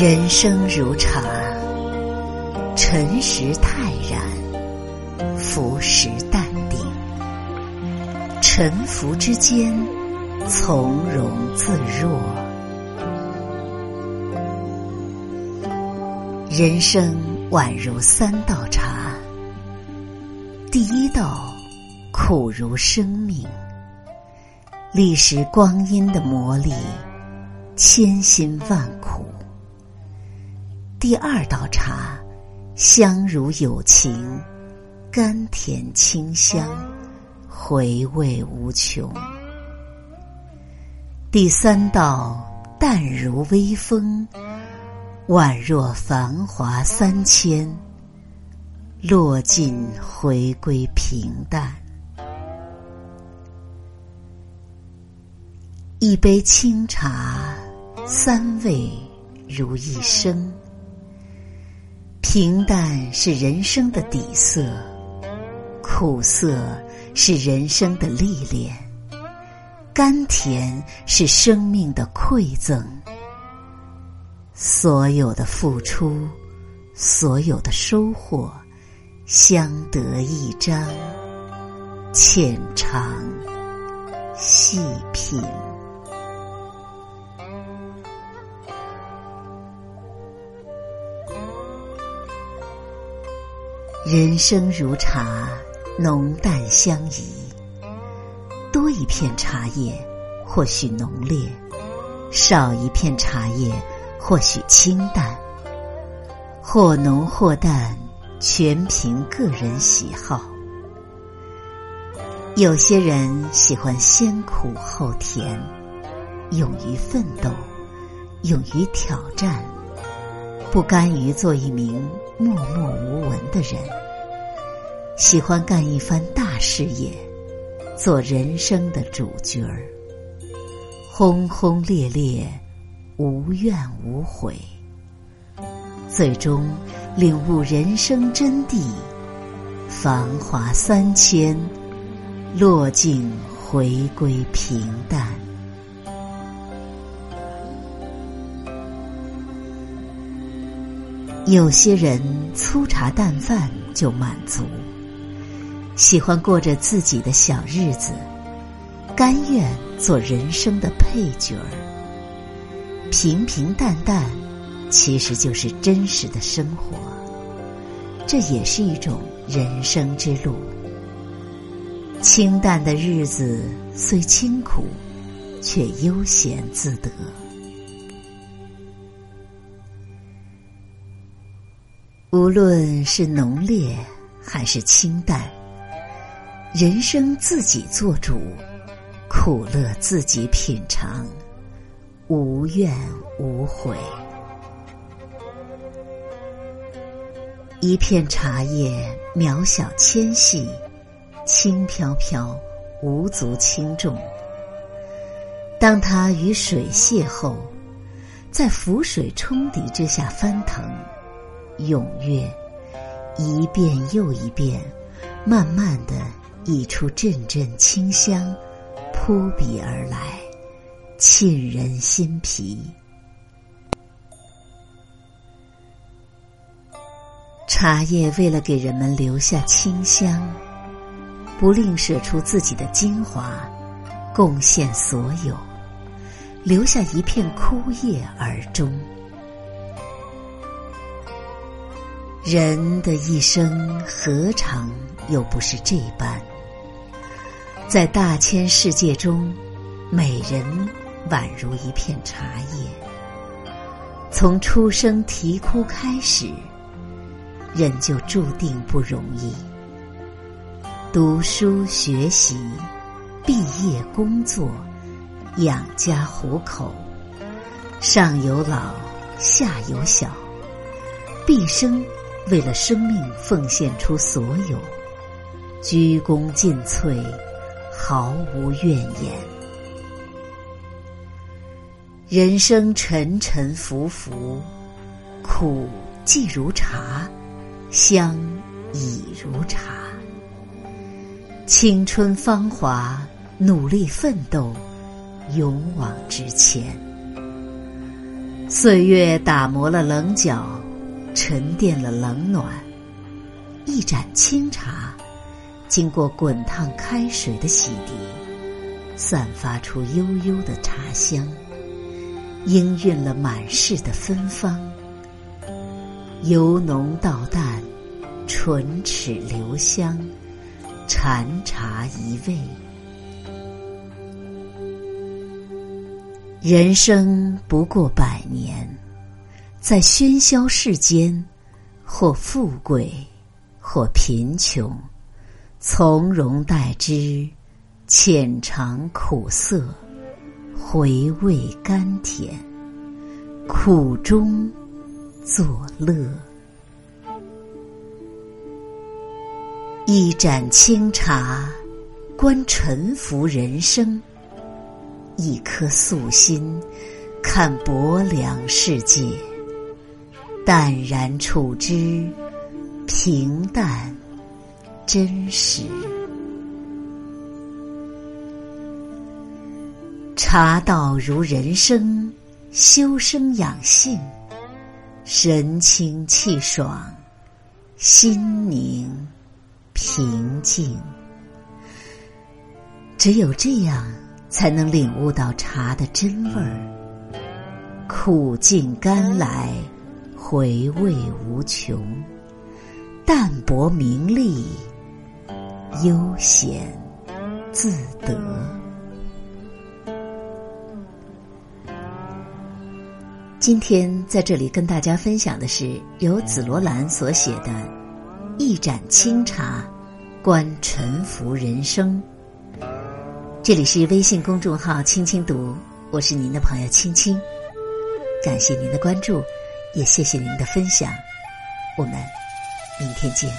人生如茶，沉时泰然，浮时淡定，沉浮之间，从容自若。人生宛如三道茶，第一道苦如生命，历时光阴的磨砺，千辛万苦。第二道茶，香如友情，甘甜清香，回味无穷。第三道淡如微风，宛若繁华三千，落尽回归平淡。一杯清茶，三味如一生。平淡是人生的底色，苦涩是人生的历练，甘甜是生命的馈赠。所有的付出，所有的收获，相得益彰，浅尝细品。人生如茶，浓淡相宜。多一片茶叶，或许浓烈；少一片茶叶，或许清淡。或浓或淡，全凭个人喜好。有些人喜欢先苦后甜，勇于奋斗，勇于挑战。不甘于做一名默默无闻的人，喜欢干一番大事业，做人生的主角儿。轰轰烈烈，无怨无悔，最终领悟人生真谛。繁华三千，落尽回归平淡。有些人粗茶淡饭就满足，喜欢过着自己的小日子，甘愿做人生的配角儿。平平淡淡，其实就是真实的生活，这也是一种人生之路。清淡的日子虽清苦，却悠闲自得。无论是浓烈还是清淡，人生自己做主，苦乐自己品尝，无怨无悔。一片茶叶，渺小纤细，轻飘飘，无足轻重。当它与水邂逅，在浮水冲抵之下翻腾。踊跃，一遍又一遍，慢慢的溢出阵阵清香，扑鼻而来，沁人心脾。茶叶为了给人们留下清香，不吝舍出自己的精华，贡献所有，留下一片枯叶而终。人的一生何尝又不是这般？在大千世界中，每人宛如一片茶叶。从出生啼哭开始，人就注定不容易。读书学习，毕业工作，养家糊口，上有老，下有小，毕生。为了生命奉献出所有，鞠躬尽瘁，毫无怨言。人生沉沉浮浮，苦既如茶，香已如茶。青春芳华，努力奋斗，勇往直前。岁月打磨了棱角，沉淀了冷暖。一盏清茶，经过滚烫开水的洗涤，散发出悠悠的茶香，氤氲了满室的芬芳。由浓到淡，唇齿留香，禅茶一味。人生不过百年，在喧嚣世间，或富贵，或贫穷，从容待之，浅尝苦涩，回味甘甜，苦中作乐。一盏清茶，观沉浮人生。一颗素心，看薄凉世界，淡然处之，平淡真实。茶道如人生，修身养性，神清气爽，心宁平静。只有这样。才能领悟到茶的真味儿，苦尽甘来，回味无穷，淡泊名利，悠闲自得。今天在这里跟大家分享的是由紫罗兰所写的《一盏清茶，观沉浮人生》。这里是微信公众号“青青读”，我是您的朋友青青，感谢您的关注，也谢谢您的分享，我们明天见。